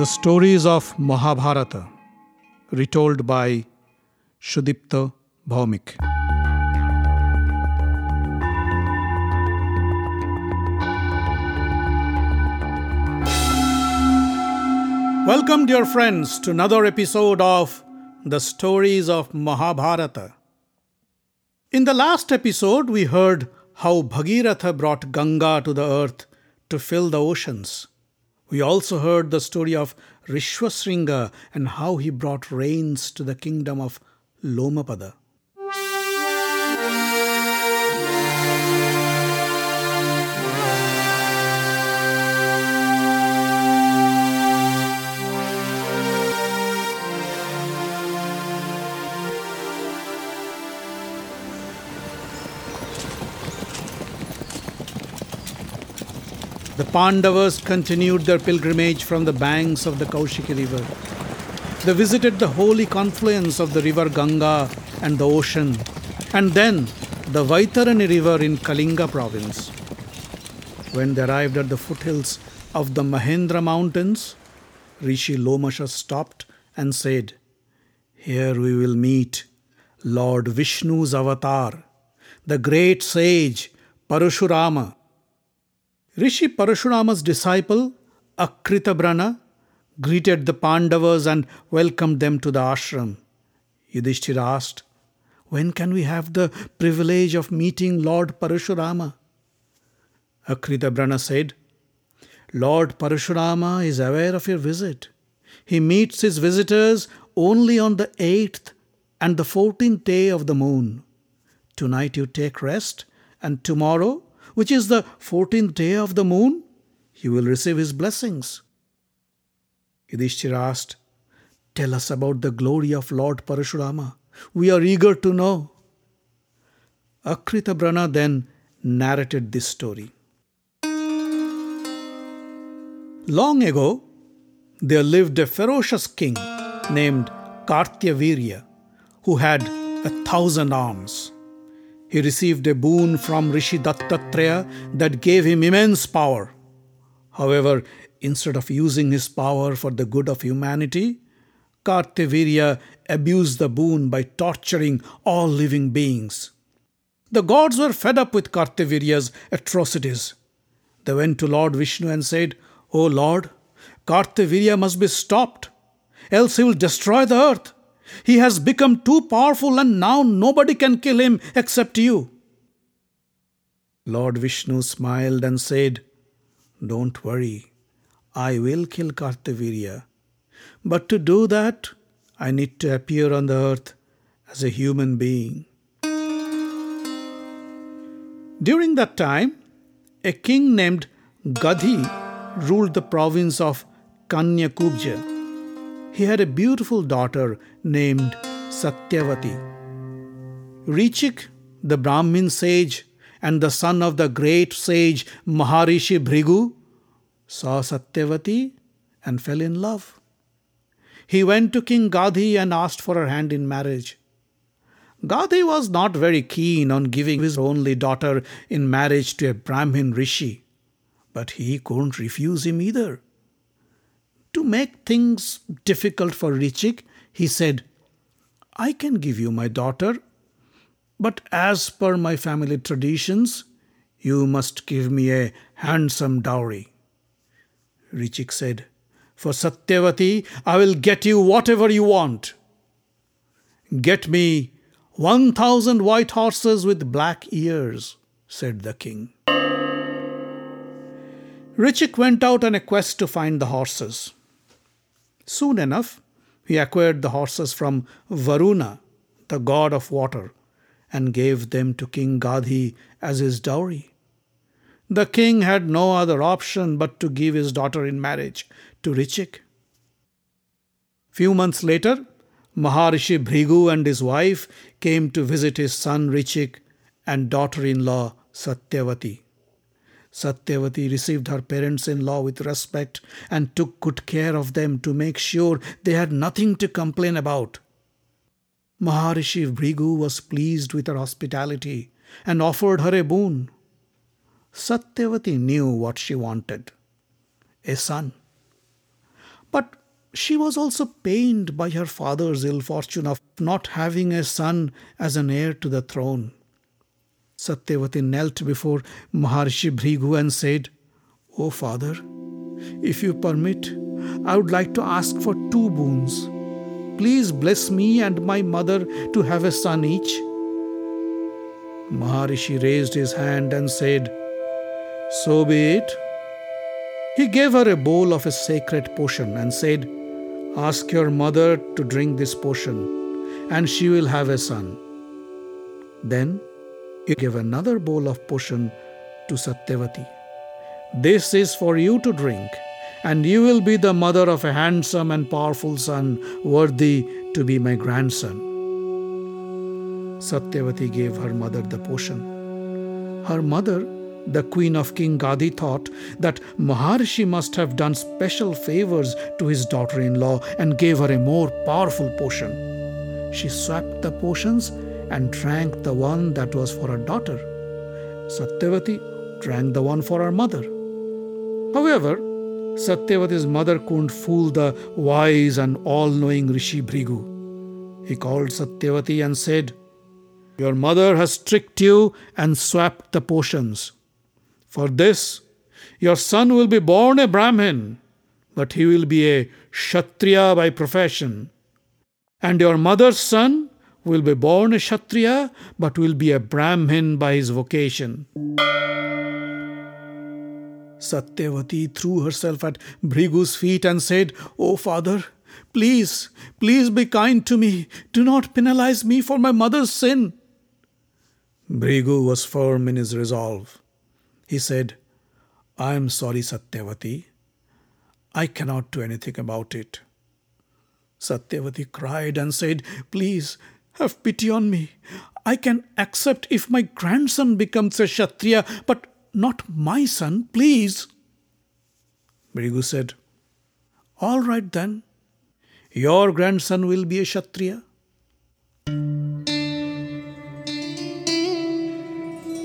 The stories of Mahabharata, retold by Sudipta Bhawmik. Welcome, dear friends, to another episode of The Stories of Mahabharata. In the last episode, we heard how Bhagiratha brought Ganga to the earth to fill the oceans. We also heard the story of Rishyasringa and how he brought rains to the kingdom of Lomapada. The Pandavas continued their pilgrimage from the banks of the Kaushiki river. They visited the holy confluence of the river Ganga and the ocean, and then the Vaitarani river in Kalinga province. When they arrived at the foothills of the Mahendra mountains, Rishi Lomasha stopped and said, Here we will meet Lord Vishnu's avatar, the great sage Parashurama Rishi Parashurama's disciple, Akritabrana, greeted the Pandavas and welcomed them to the ashram. Yudhishthira asked, When can we have the privilege of meeting Lord Parashurama? Akritabrana said, Lord Parashurama is aware of your visit. He meets his visitors only on the 8th and the 14th day of the moon. Tonight you take rest, and tomorrow which is the 14th day of the moon, you will receive his blessings. Yudhishthira asked, Tell us about the glory of Lord Parashurama. We are eager to know. Akritabrana then narrated this story. Long ago, there lived a ferocious king named Kartavirya who had a thousand arms. He received a boon from Rishi Dattatreya that gave him immense power. However, instead of using his power for the good of humanity, Kartavirya abused the boon by torturing all living beings. The gods were fed up with Kartavirya's atrocities. They went to Lord Vishnu and said, O Lord, Kartavirya must be stopped, else he will destroy the earth. He has become too powerful and now nobody can kill him except you. Lord Vishnu smiled and said, Don't worry, I will kill Kartavirya. But to do that, I need to appear on the earth as a human being. During that time, a king named Gadhi ruled the province of Kanyakubja he had a beautiful daughter named Satyavati. Richik, the Brahmin sage and the son of the great sage Maharishi Bhrigu, saw Satyavati and fell in love. He went to King Gadhi and asked for her hand in marriage. Gadhi was not very keen on giving his only daughter in marriage to a Brahmin rishi, but he couldn't refuse him either. To make things difficult for Richik, he said, I can give you my daughter, but as per my family traditions, you must give me a handsome dowry. Richik said, For Satyavati, I will get you whatever you want. Get me one thousand white horses with black ears, said the king. Richik went out on a quest to find the horses. Soon enough, he acquired the horses from Varuna, the god of water, and gave them to King Gadhi as his dowry. The king had no other option but to give his daughter in marriage to Richik. Few months later, Maharishi Bhrigu and his wife came to visit his son Richik and daughter in law Satyavati. Satyavati received her parents in law with respect and took good care of them to make sure they had nothing to complain about. Maharishi Bhrigu was pleased with her hospitality and offered her a boon. Satyavati knew what she wanted a son. But she was also pained by her father's ill fortune of not having a son as an heir to the throne. Satyavati knelt before Maharishi Bhrigu and said, O father, if you permit, I would like to ask for two boons. Please bless me and my mother to have a son each. Maharishi raised his hand and said, So be it. He gave her a bowl of a sacred potion and said, Ask your mother to drink this potion, and she will have a son. Then he give another bowl of potion to Satyavati. This is for you to drink, and you will be the mother of a handsome and powerful son worthy to be my grandson. Satyavati gave her mother the potion. Her mother the queen of King Gadhi thought that Maharshi must have done special favors to his daughter in law and gave her a more powerful potion. She swapped the potions and drank the one that was for her daughter. Satyavati drank the one for her mother. However, Satyavati's mother couldn't fool the wise and all knowing Rishi Bhrigu. He called Satyavati and said, Your mother has tricked you and swapped the potions. For this, your son will be born a Brahmin, but he will be a Kshatriya by profession. And your mother's son will be born a Kshatriya, but will be a Brahmin by his vocation. Satyavati threw herself at Bhrigu's feet and said, O father, please, please be kind to me. Do not penalize me for my mother's sin. Bhrigu was firm in his resolve. He said, I am sorry, Satyavati. I cannot do anything about it. Satyavati cried and said, Please, have pity on me. I can accept if my grandson becomes a Kshatriya, but not my son, please. Bhrigu said, All right then. Your grandson will be a Kshatriya.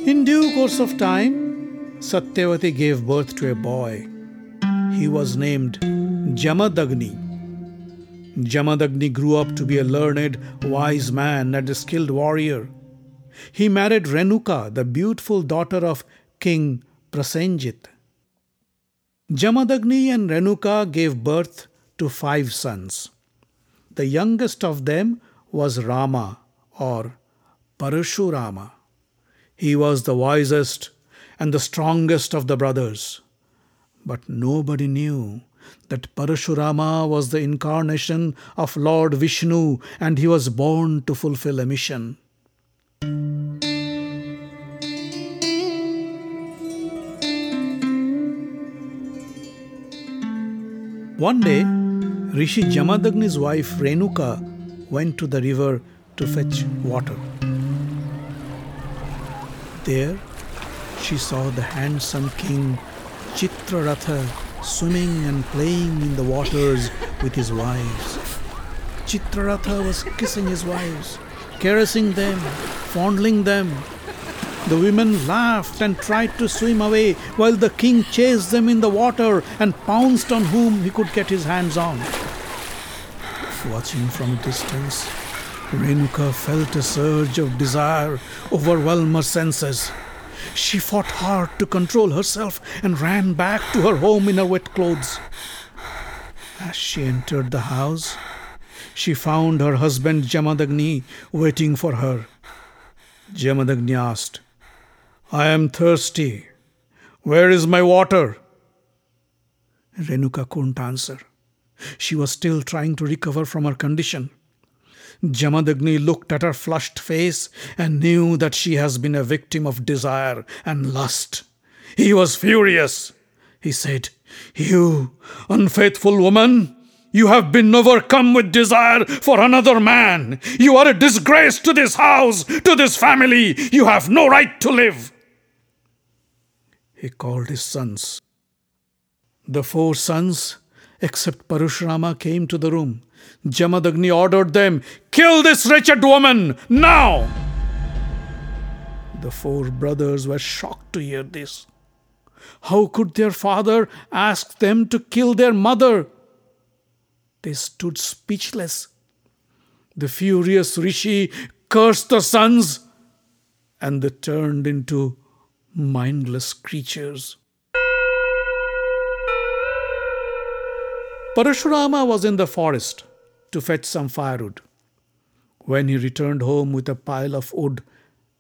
In due course of time, Satyavati gave birth to a boy. He was named Jamadagni. Jamadagni grew up to be a learned, wise man and a skilled warrior. He married Renuka, the beautiful daughter of King Prasenjit. Jamadagni and Renuka gave birth to five sons. The youngest of them was Rama or Parashurama. He was the wisest and the strongest of the brothers. But nobody knew that Parashurama was the incarnation of Lord Vishnu and he was born to fulfill a mission. One day, Rishi Jamadagni's wife Renuka went to the river to fetch water. There, she saw the handsome king Chitraratha swimming and playing in the waters with his wives. Chitraratha was kissing his wives, caressing them, fondling them. The women laughed and tried to swim away while the king chased them in the water and pounced on whom he could get his hands on. Watching from a distance, Renuka felt a surge of desire overwhelm her senses. She fought hard to control herself and ran back to her home in her wet clothes. As she entered the house, she found her husband Jamadagni waiting for her. Jamadagni asked, I am thirsty. Where is my water? Renuka couldn't answer. She was still trying to recover from her condition. Jamadagni looked at her flushed face and knew that she has been a victim of desire and lust. He was furious. He said, You unfaithful woman, you have been overcome with desire for another man. You are a disgrace to this house, to this family. You have no right to live. He called his sons. The four sons, except Parashurama, came to the room. Jamadagni ordered them, Kill this wretched woman now! The four brothers were shocked to hear this. How could their father ask them to kill their mother? They stood speechless. The furious Rishi cursed the sons, and they turned into mindless creatures. Parashurama was in the forest to fetch some firewood. When he returned home with a pile of wood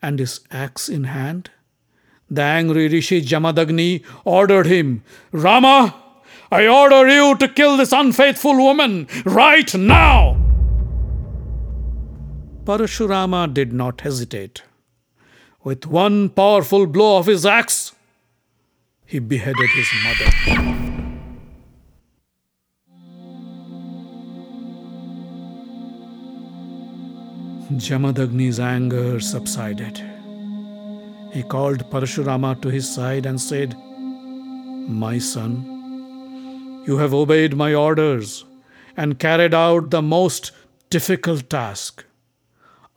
and his axe in hand, the angry Rishi Jamadagni ordered him, Rama, I order you to kill this unfaithful woman right now. Parashurama did not hesitate. With one powerful blow of his axe, he beheaded his mother. Jamadagni's anger subsided. He called Parashurama to his side and said, My son, you have obeyed my orders and carried out the most difficult task.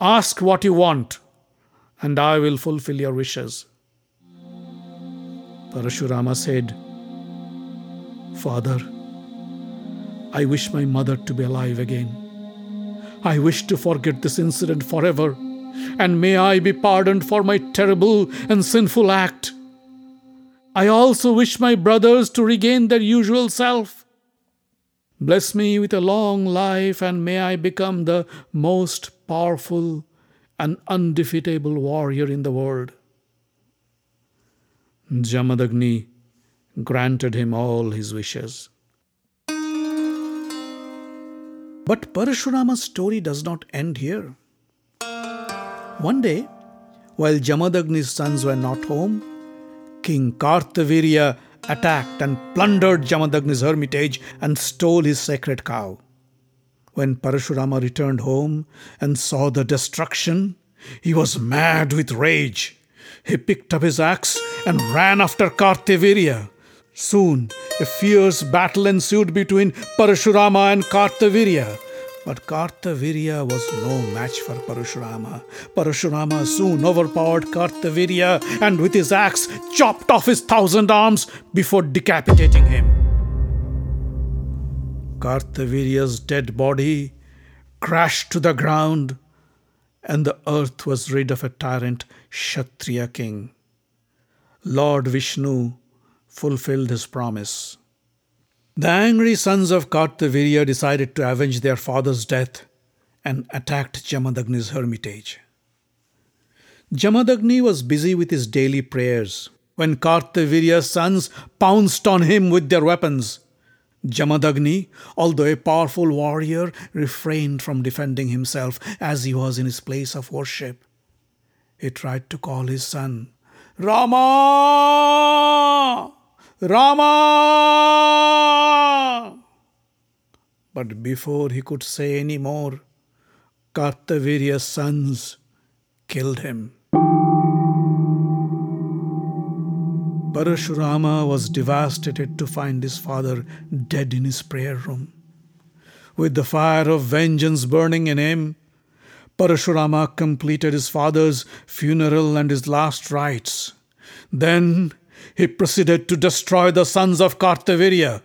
Ask what you want, and I will fulfill your wishes. Parashurama said, Father, I wish my mother to be alive again. I wish to forget this incident forever, and may I be pardoned for my terrible and sinful act. I also wish my brothers to regain their usual self. Bless me with a long life, and may I become the most powerful and undefeatable warrior in the world. Jamadagni granted him all his wishes. But Parashurama's story does not end here. One day, while Jamadagni's sons were not home, King Kartavirya attacked and plundered Jamadagni's hermitage and stole his sacred cow. When Parashurama returned home and saw the destruction, he was mad with rage. He picked up his axe and ran after Kartavirya. Soon, a fierce battle ensued between Parashurama and Kartavirya. But Kartavirya was no match for Parashurama. Parashurama soon overpowered Kartavirya and with his axe chopped off his thousand arms before decapitating him. Kartavirya's dead body crashed to the ground, and the earth was rid of a tyrant Kshatriya king. Lord Vishnu fulfilled his promise. The angry sons of Kartavirya decided to avenge their father's death and attacked Jamadagni's hermitage. Jamadagni was busy with his daily prayers when Kartavirya's sons pounced on him with their weapons. Jamadagni, although a powerful warrior, refrained from defending himself as he was in his place of worship. He tried to call his son, Rama! Rama! But before he could say any more, Kartavirya's sons killed him. Parashurama was devastated to find his father dead in his prayer room. With the fire of vengeance burning in him, Parashurama completed his father's funeral and his last rites. Then he proceeded to destroy the sons of Kartavirya.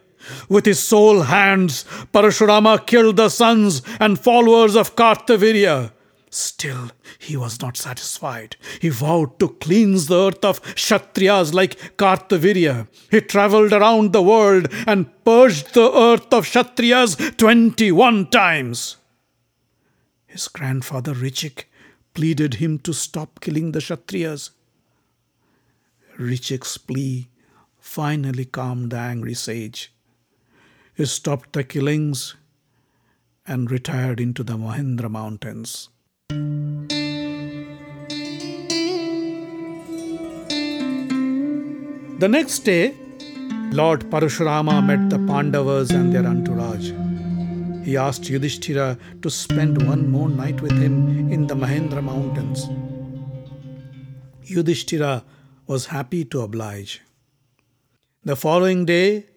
With his sole hands, Parashurama killed the sons and followers of Kartavirya. Still, he was not satisfied. He vowed to cleanse the earth of Kshatriyas like Kartavirya. He travelled around the world and purged the earth of Kshatriyas 21 times. His grandfather Richik pleaded him to stop killing the Kshatriyas. Richik's plea finally calmed the angry sage. He stopped the killings and retired into the Mahendra mountains. The next day, Lord Parashurama met the Pandavas and their entourage. He asked Yudhishthira to spend one more night with him in the Mahendra mountains. Yudhishthira was happy to oblige. The following day,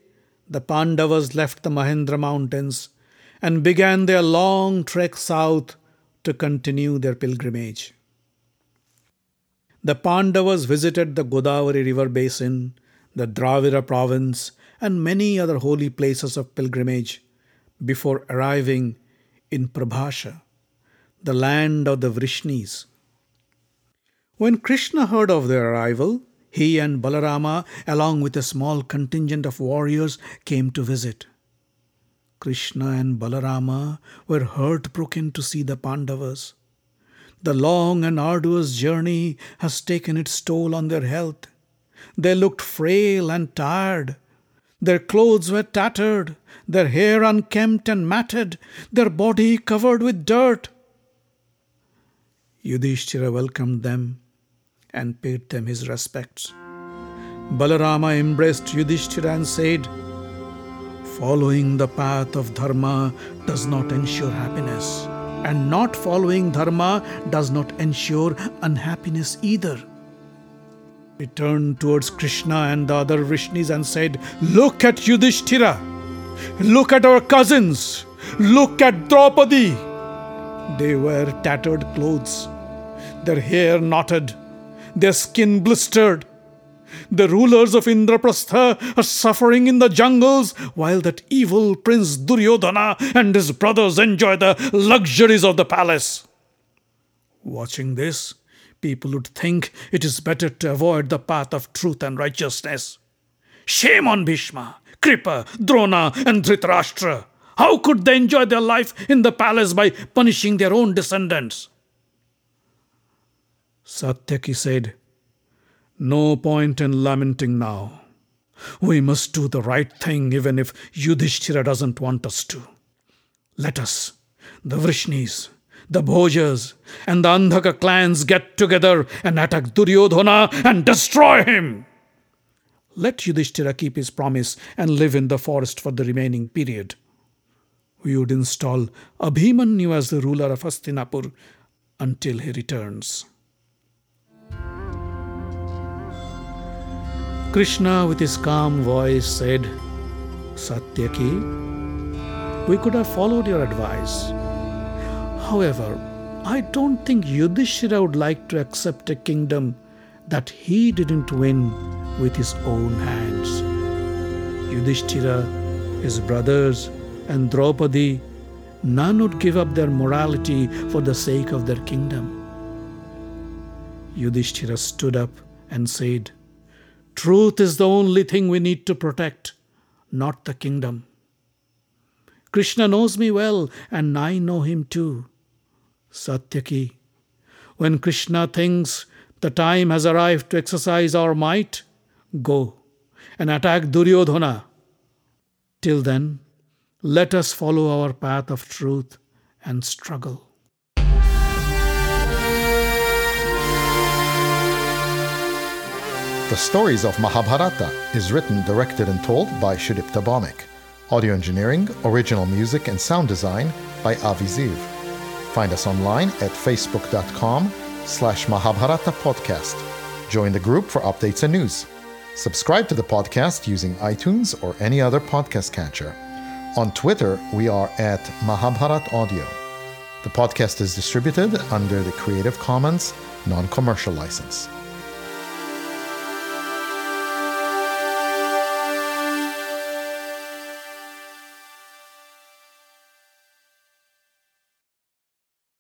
the Pandavas left the Mahendra mountains and began their long trek south to continue their pilgrimage. The Pandavas visited the Godavari river basin, the Dravida province, and many other holy places of pilgrimage, before arriving in Prabhasha, the land of the Vrishnis. When Krishna heard of their arrival, he and Balarama, along with a small contingent of warriors, came to visit. Krishna and Balarama were heartbroken to see the Pandavas. The long and arduous journey has taken its toll on their health. They looked frail and tired. Their clothes were tattered, their hair unkempt and matted, their body covered with dirt. Yudhishthira welcomed them and paid them his respects. Balarama embraced Yudhishthira and said, Following the path of Dharma does not ensure happiness, and not following Dharma does not ensure unhappiness either. He turned towards Krishna and the other Vrishnis and said, Look at Yudhishthira! Look at our cousins! Look at Draupadi! They wear tattered clothes, their hair knotted, their skin blistered, the rulers of Indraprastha are suffering in the jungles, while that evil prince Duryodhana and his brothers enjoy the luxuries of the palace. Watching this, people would think it is better to avoid the path of truth and righteousness. Shame on Bhishma, Kripa, Drona, and Dhritarashtra. How could they enjoy their life in the palace by punishing their own descendants? Satyaki said, no point in lamenting now. We must do the right thing even if Yudhishthira doesn't want us to. Let us, the Vrishnis, the Bhojas, and the Andhaka clans get together and attack Duryodhana and destroy him. Let Yudhishthira keep his promise and live in the forest for the remaining period. We would install Abhimanyu as the ruler of Hastinapur until he returns. Krishna, with his calm voice, said, Satyaki, we could have followed your advice. However, I don't think Yudhishthira would like to accept a kingdom that he didn't win with his own hands. Yudhishthira, his brothers, and Draupadi, none would give up their morality for the sake of their kingdom. Yudhishthira stood up and said, Truth is the only thing we need to protect, not the kingdom. Krishna knows me well, and I know him too. Satyaki, when Krishna thinks the time has arrived to exercise our might, go and attack Duryodhana. Till then, let us follow our path of truth and struggle. The Stories of Mahabharata is written, directed, and told by Sudipta Bhawmik. Audio engineering, original music, and sound design by Avi Ziv. Find us online at facebook.com slash Mahabharata Podcast. Join the group for updates and news. Subscribe to the podcast using iTunes or any other podcast catcher. On Twitter, we are at Mahabharat Audio. The podcast is distributed under the Creative Commons non commercial license.